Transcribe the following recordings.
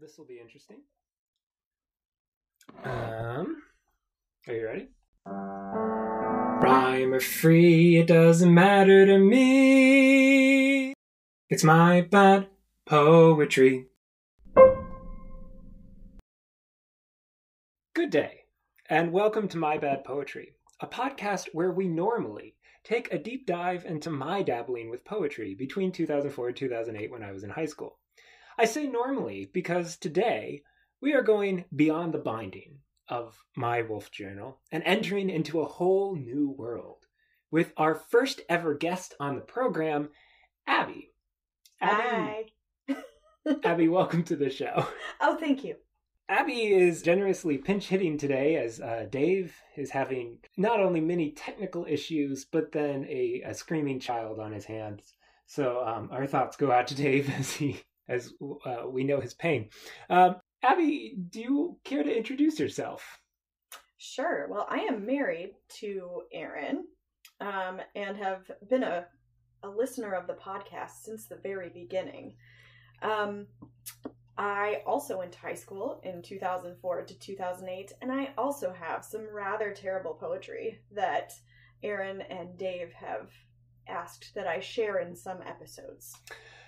This will be interesting. Um, are you ready? Rhyme or free, it doesn't matter to me. It's my bad poetry. Good day, and welcome to My Bad Poetry, a podcast where we normally take a deep dive into my dabbling with poetry between 2004 and 2008 when I was in high school. I say normally because today we are going beyond the binding of my Wolf Journal and entering into a whole new world with our first ever guest on the program, Abby. Abby, Hi. Abby, welcome to the show. Oh, thank you. Abby is generously pinch hitting today as uh, Dave is having not only many technical issues, but then a, a screaming child on his hands. So um, our thoughts go out to Dave as he as uh, we know his pain. Um, Abby, do you care to introduce yourself? Sure. Well, I am married to Aaron um, and have been a, a listener of the podcast since the very beginning. Um, I also went to high school in 2004 to 2008, and I also have some rather terrible poetry that Aaron and Dave have asked that I share in some episodes.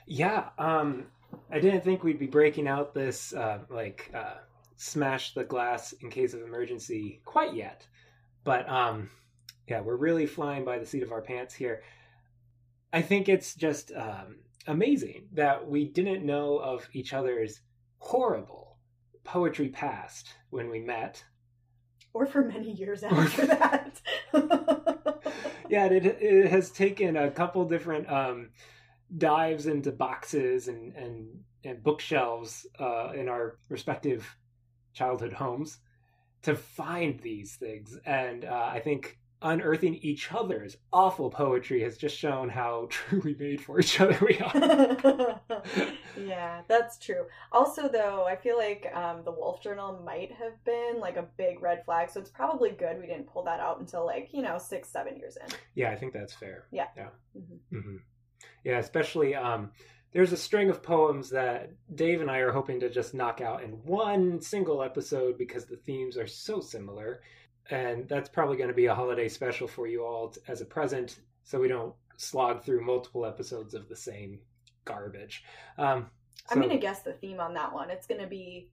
Yeah, um, I didn't think we'd be breaking out this uh, like uh, smash the glass in case of emergency quite yet, but um, yeah, we're really flying by the seat of our pants here. I think it's just um, amazing that we didn't know of each other's horrible poetry past when we met. Or for many years after that. Yeah, it, it has taken a couple different um, dives into boxes and and, and bookshelves uh, in our respective childhood homes to find these things, and uh, I think unearthing each other's awful poetry has just shown how truly made for each other we are. yeah, that's true. Also, though, I feel like um, the Wolf Journal might have been like a big red flag, so it's probably good we didn't pull that out until like you know six, seven years in. yeah, I think that's fair. Yeah. yeah, Mhm. hmm yeah. Especially, um, there's a string of poems that Dave and I are hoping to just knock out in one single episode because the themes are so similar, and that's probably going to be a holiday special for you all t- as a present, so we don't slog through multiple episodes of the same garbage. Um, I'm gonna guess the theme on that one. It's gonna be,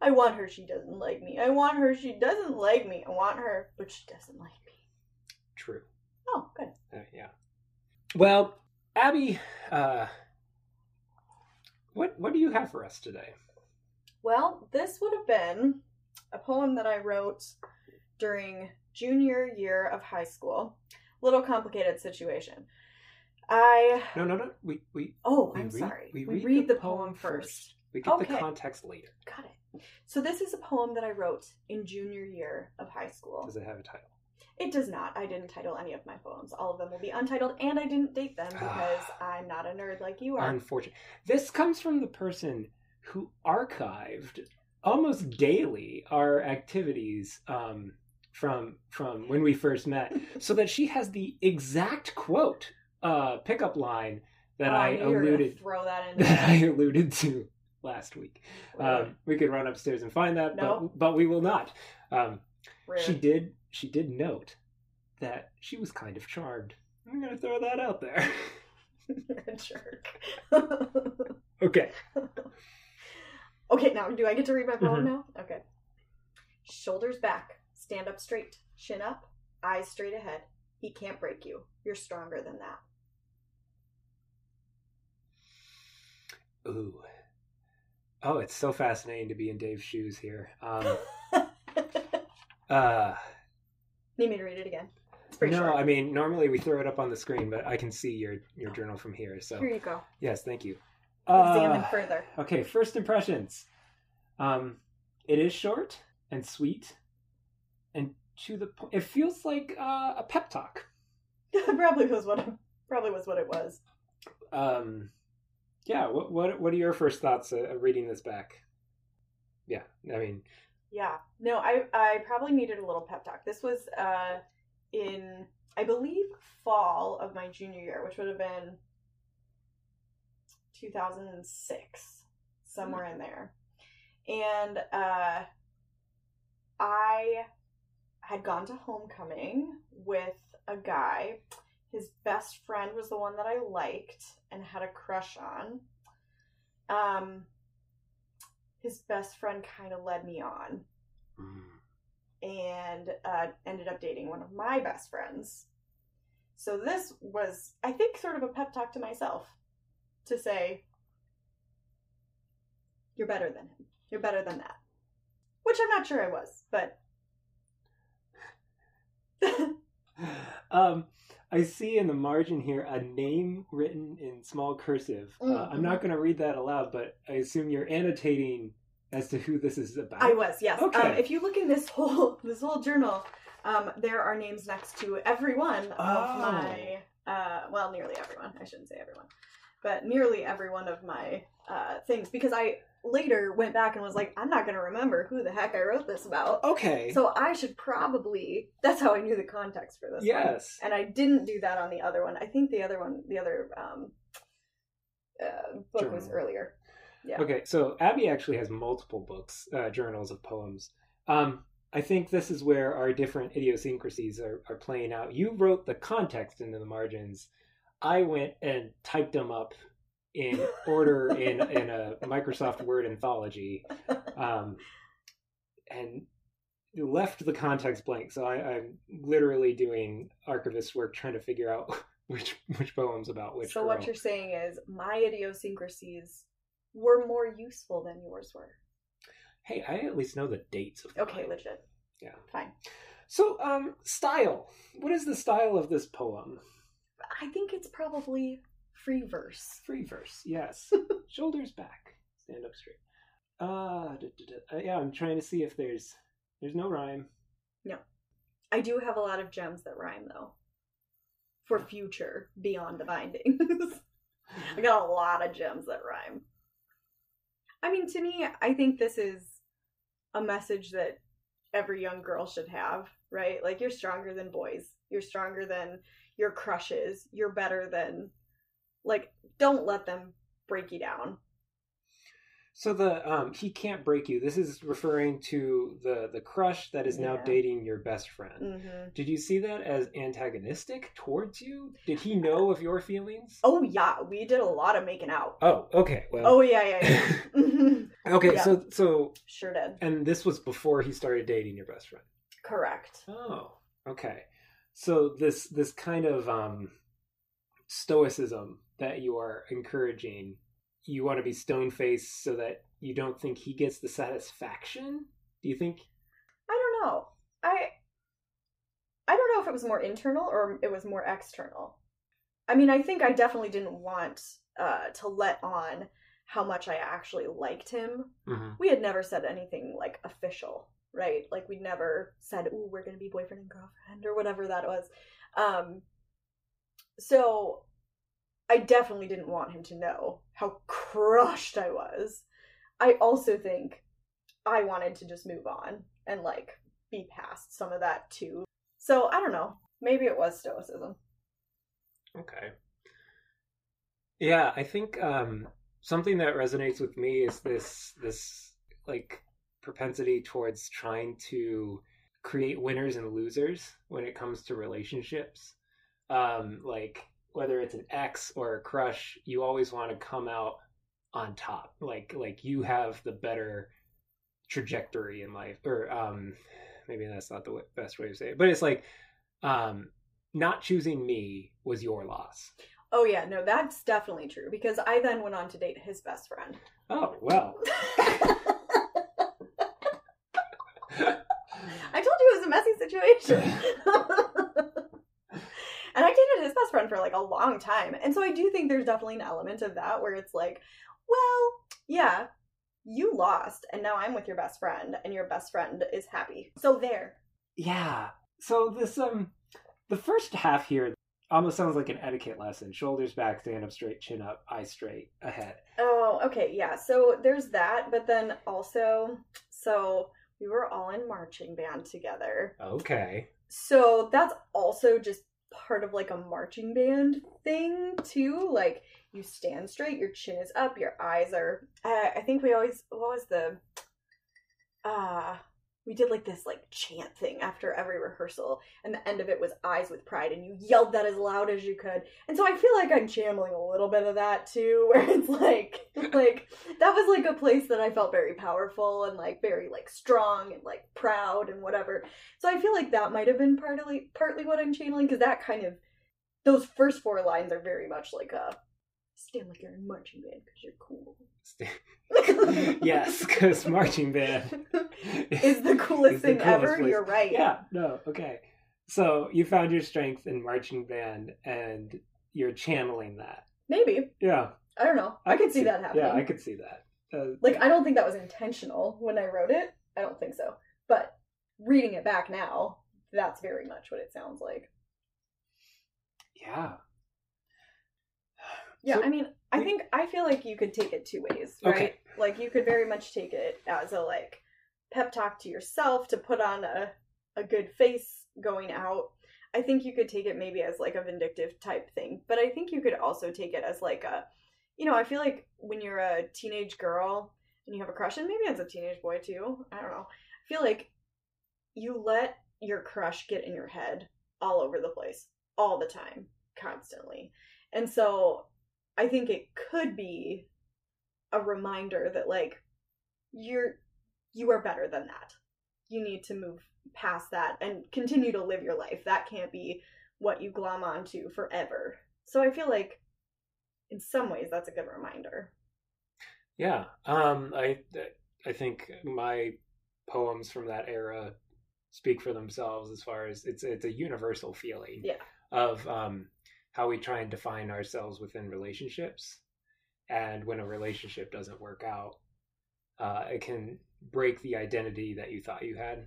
I want her, she doesn't like me. I want her, she doesn't like me. I want her, but she doesn't like me. true. Oh, good. Uh, yeah. Well, Abby, uh, what what do you have for us today? Well, this would have been a poem that I wrote during junior year of high school. Little complicated situation. I No, no, no. We we oh, we I'm read- sorry. we We, read read, the the, poem poem, first. first. we get the context later. Got it. So this is a poem that I wrote in junior year of high school. Does it have a title? It does not. I didn't title any of my poems. All of them will be untitled, and I didn't date them because I'm not a nerd like you are. Unfortunate. This comes from the person who archived almost daily our activities um, from from when we first met, so that she has the exact quote uh, pickup line that Oh, I knew you were gonna alluded Throw that in. that I alluded to last week. Um, we could run upstairs and find that, No. but but we will not. Um, she did she did note that she was kind of charmed. I'm gonna throw that out there. Jerk. okay. okay, now do I get to read my poem Mhm. now? Okay. Shoulders back, stand up straight, chin up, eyes straight ahead. He can't break you. You're stronger than that. Ooh. Oh, it's so fascinating to be in Dave's shoes here. Um, uh, Need me to read it again? No, short. I mean normally we throw it up on the screen, but I can see your your journal from here. So Here you go. yes, thank you. Examine Uh, further. Okay, first impressions. Um, it is short and sweet, and to the point. It feels like uh, a pep talk. probably was what probably was what it was. Um, yeah. What what what are your first thoughts uh, of reading this back? Yeah, I mean, Yeah. No, I I probably needed a little pep talk. This was uh in I believe fall of my junior year, which would have been 2006, somewhere in there. and uh, I had gone to homecoming with a guy. His best friend was the one that I liked and had a crush on. Um, his best friend kind of led me on and uh, ended up dating one of my best friends. So this was, I think, sort of a pep talk to myself to say, "You're better than him. You're better than that," which I'm not sure I was, but um, I see in the margin here a name written in small cursive. Uh, I'm not going to read that aloud, but I assume you're annotating as to who this is about. I was yes. Okay. Um, if you look in this whole this whole journal, um, there are names next to every one of Oh. my uh, well, nearly everyone. I shouldn't say everyone, but nearly every one of my uh, things because I later went back and was like, I'm not going to remember who the heck I wrote this about. Okay. So I should probably. That's how I knew the context for this. one. yes. and I didn't do that on the other one. I think the other one, the other um, uh, book was earlier. Yeah. Okay, so Abby actually has multiple books, uh, journals of poems. Um, I think this is where our different idiosyncrasies are, are playing out. You wrote the context into the margins. I went and typed them up in order in, in a Microsoft Word anthology um, and left the context blank. So I, I'm literally doing archivist work trying to figure out which which poems about which. so girl. what you're saying is my idiosyncrasies were more useful than yours were. Hey, I at least know the dates of Okay, legit. Yeah. Fine. So, um, style. What is the style of this poem? I think it's probably free verse. Free verse, yes. Shoulders back, stand up straight. Uh, da, da, da. Uh, yeah, I'm trying to see if there's there's no rhyme. No. I do have a lot of gems that rhyme though. For future beyond the bindings. I got a lot of gems that rhyme. I mean, to me, I think this is a message that every young girl should have, right? Like, you're stronger than boys. You're stronger than your crushes. You're better than, like, don't let them break you down. So the um, he can't break you. This is referring to the the crush that is now Yeah. dating your best friend. hmm Did you see that as antagonistic towards you? Did he know of your feelings? Oh, yeah, we did a lot of making out. Oh, okay. Well, Oh, yeah, yeah, yeah. Mhm. okay. yeah. So so Sure did. and this was before he started dating your best friend. Correct. Oh, okay. So this this kind of um stoicism that you are encouraging, you want to be stone faced so that you don't think he gets the satisfaction? Do you think I don't know. I I don't know if it was more internal or it was more external. I mean, I think I definitely didn't want uh, to let on how much I actually liked him. We had never said anything like official, right? Like we'd never said, "Ooh, we're gonna be boyfriend and girlfriend" or whatever that was. Um, so I definitely didn't want him to know how crushed I was. I also think I wanted to just move on and like be past some of that too. So I don't know. Maybe it was stoicism. Okay. Yeah, I think um, something that resonates with me is this this like propensity towards trying to create winners and losers when it comes to relationships. Um, like whether it's an ex or a crush, you always want to come out on top. Like like you have the better trajectory in life, or um, maybe that's not the w- best way to say it, but it's like um, not choosing me was your loss. Oh yeah, no, that's definitely true because I then went on to date his best friend. Oh well. I told you it was a messy situation. and I dated his best friend for like a long time. And so I do think there's definitely an element of that where it's like, well, yeah, you lost and now I'm with your best friend and your best friend is happy. So there. yeah. So this um, the first half here almost sounds like an etiquette lesson: shoulders back, stand up straight, chin up, eyes straight, ahead. Oh, okay, yeah. So there's that, but then also, so we were all in marching band together. Okay. So that's also just part of like a marching band thing too. Like you stand straight, your chin is up, your eyes are. I think we always what was the uh we did like this like chant thing after every rehearsal and the end of it was eyes with pride and you yelled that as loud as you could. And so i feel like i'm channeling a little bit of that too where it's like like that was like a place that i felt very powerful and like very like strong and like proud and whatever. So i feel like that might have been partly partly what i'm channeling because that kind of those first four lines are very much like a stand like you're in marching band because you're cool yes, because marching band is the coolest is the thing coolest ever. place. You're right. Yeah, no, okay. So you found your strength in marching band and you're channeling that. Maybe. Yeah. I don't know. I, could see, that happening. Yeah, I could see that. Uh, Like, I don't think that was intentional when I wrote it. I don't think so. But reading it back now, that's very much what it sounds like. yeah. Yeah, So- I mean, I think I feel like you could take it two ways, right? Okay. Like you could very much take it as a like pep talk to yourself to put on a a good face going out. I think you could take it maybe as like a vindictive type thing, but I think you could also take it as like a you know, I feel like when you're a teenage girl and you have a crush and maybe as a teenage boy too, I don't know. I feel like you let your crush get in your head all over the place all the time, constantly. And so I think it could be a reminder that like you're you are better than that. You need to move past that and continue to live your life. That can't be what you glom onto forever. So I feel like in some ways that's a good reminder. Yeah. Um I I think my poems from that era speak for themselves as far as it's it's a universal feeling Yeah. of um how we try and define ourselves within relationships and when a relationship doesn't work out uh it can break the identity that you thought you had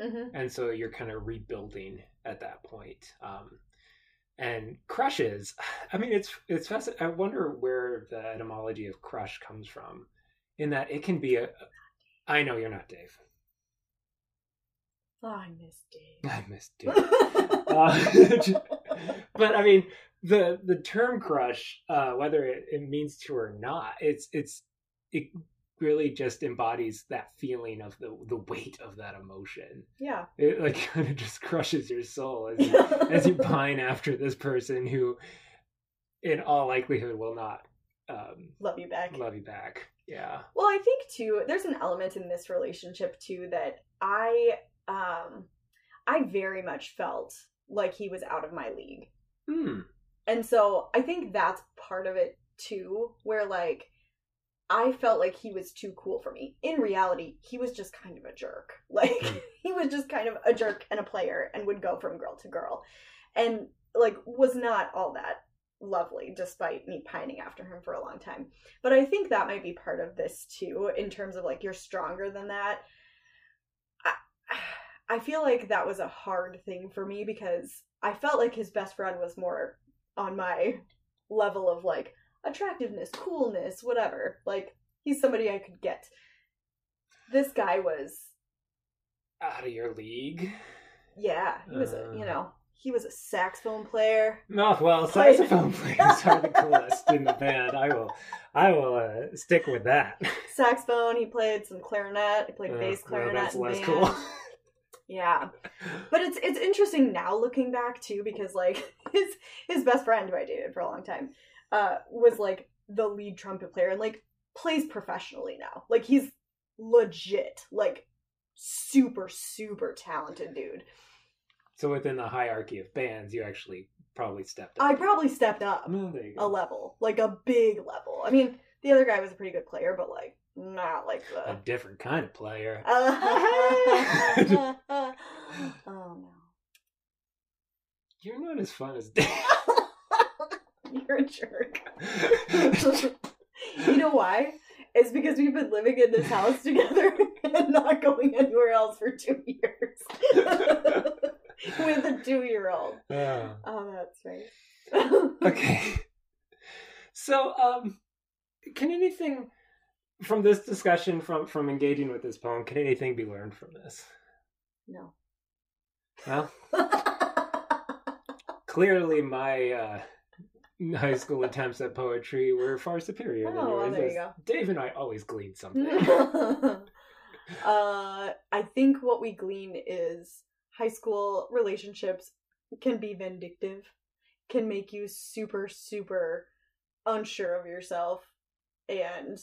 Mm-hmm. and so you're kind of rebuilding at that point um and crushes i mean it's it's fascinating i wonder where the etymology of crush comes from in that it can be a i know you're not dave Oh, I miss Dave. i missed dave uh, but i mean the the term crush uh whether it, it means to or not it's it's it really just embodies that feeling of the the weight of that emotion yeah. it like kind of just crushes your soul as you, as you pine after this person who in all likelihood will not um, Love you back. love you back yeah Well, I think too, there's an element in this relationship too that I um I very much felt like he was out of my league. hmm And so I think that's part of it too, where like I felt like he was too cool for me. In reality, he was just kind of a jerk. Like Mm. he was just kind of a jerk and a player and would go from girl to girl. And like was not all that lovely despite me pining after him for a long time. But I think that might be part of this too in terms of like you're stronger than that. I, I feel like that was a hard thing for me because I felt like his best friend was more on my level of like attractiveness, coolness, whatever. Like he's somebody I could get. This guy was out of your league yeah, he was a, Uh. you know, he was a saxophone player. no well Played- saxophone players are the coolest in the band i will i will uh, stick with that Saxophone, he played some clarinet, he played Uh, bass well, clarinet that's less band. cool Yeah. But it's it's interesting now looking back too because like his his best friend who I dated for a long time uh was like the lead trumpet player and like plays professionally now. Like he's legit like super super talented dude. so within the hierarchy of bands you actually probably stepped up I probably stepped up oh, a level, like a big level. I mean, the other guy was a pretty good player, but like not like a different kind of player oh no. You're not as fun as dave You're a jerk. you know why? It's because we've been living in this house together and not going anywhere else for two years. With a two year old. Oh. Oh, that's right. okay so um can anything from this discussion from from engaging with this poem can anything be learned from this no. well clearly my uh high school attempts at poetry were far superior than Oh, well, yours there you go. dave and i always gleaned something uh, I think what we glean is high school relationships can be vindictive, can make you super, super unsure of yourself, and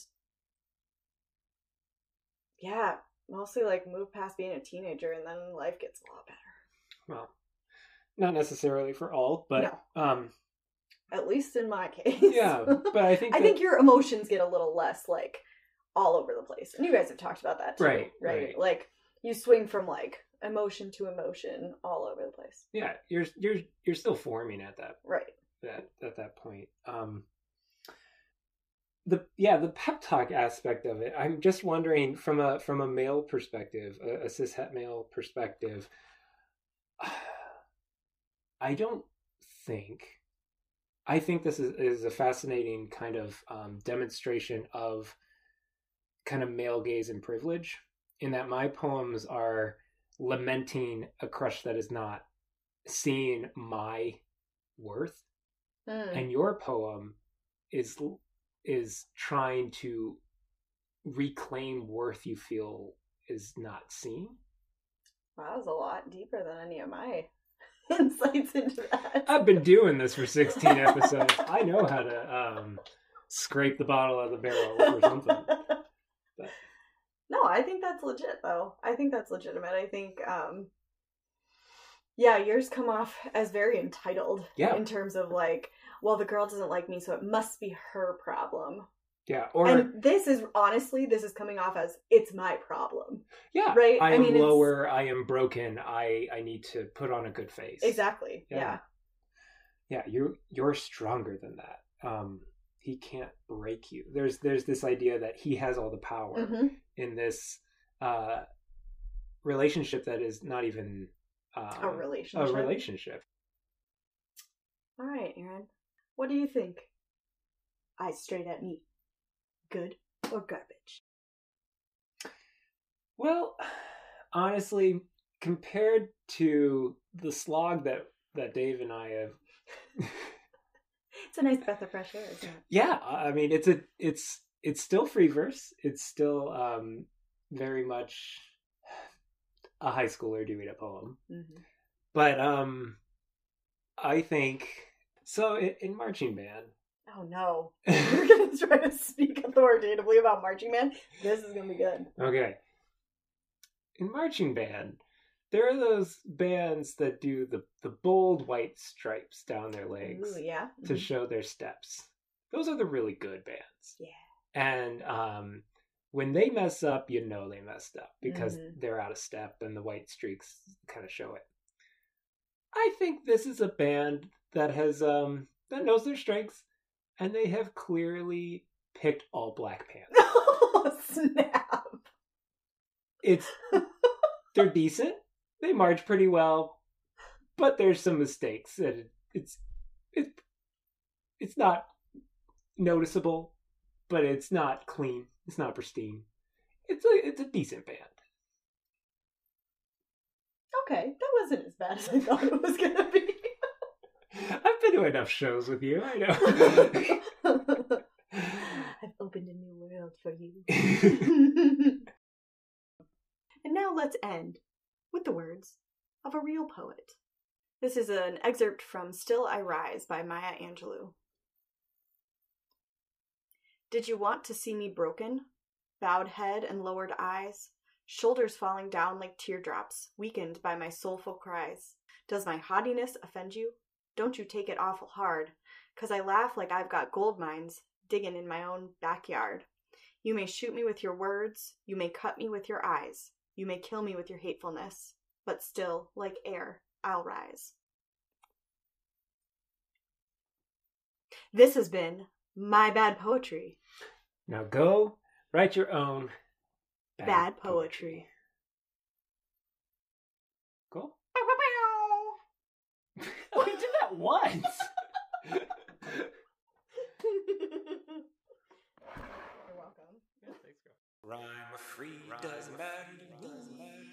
yeah, mostly like move past being a teenager and then life gets a lot better. Well, not necessarily for all, but um, At least in my case. yeah. But I think I that- think your emotions get a little less like all over the place. And you guys have talked about that too. Right, Right. right. Like you swing from like emotion to emotion all over the place. yeah, you're you're you're still forming at that Right. that at that point. Um, the yeah, the pep talk aspect of it. I'm just wondering from a from a male perspective, a, a cishet male perspective. I don't think. I think this is, is a fascinating kind of um, demonstration of kind of male gaze and privilege, in that my poems are lamenting a crush that is not seeing my worth Mm. and your poem is is trying to reclaim worth you feel is not seen Wow, that was a lot deeper than any of my insights into that. i've been doing this for 16 episodes i know how to um scrape the bottle out of the barrel or something But- No, I think that's legit though. I think that's legitimate. I think um yeah, yours come off as very entitled Yeah. in terms of like, well, the girl doesn't like me, so it must be her problem. Yeah or and this is honestly, this is coming off as it's my problem. yeah right, i I am mean, it's- lower i am broken i i need to put on a good face Exactly. Yeah. Yeah. yeah you're you're stronger than that um he can't break you there's there's this idea that he has all the power hmm in this uh relationship that is not even uh, A relationship. a relationship All right, Aaron. What do you think? Eyes straight at me. Good or garbage? well honestly compared to the slog that that dave and i have It's a nice breath of fresh air, isn't it? yeah i mean it's a it's it's still free verse it's still um very much a high schooler doing a poem Mm-hmm. but um i think so in, in marching band Oh no. We're gonna try to speak authoritatively about marching band. This is gonna be good. okay in marching band there are those bands that do the the bold white stripes down their legs Ooh, yeah. to Mhm. show their steps those are the really good bands Yeah. and um when they mess up you know they messed up because Mhm. they're out of step and the white streaks kind of show it i think this is a band that has um that knows their strengths and they have clearly picked all black pants oh snap! it's they're decent. They march pretty well but there's some mistakes and it, it's it, it's not noticeable but it's not clean. It's not pristine. It's a it's a decent band. Okay, that wasn't as bad as I thought it was gonna be. I've been to enough shows with you i know I've opened a new world for you. and now let's end with the words of a real poet. This is an excerpt from Still I Rise by Maya Angelou. Did you want to see me broken? Bowed head and lowered eyes, shoulders falling down like teardrops, weakened by my soulful cries. Does my haughtiness offend you? Don't you take it awful hard, 'cause I laugh like I've got gold mines digging in my own backyard. You may shoot me with your words, you may cut me with your eyes, you may kill me with your hatefulness, but still, like air, I'll rise. This has been My Bad Poetry. now go write your own Bad, poetry. cool we once You're welcome. Rhyme free doesn't matter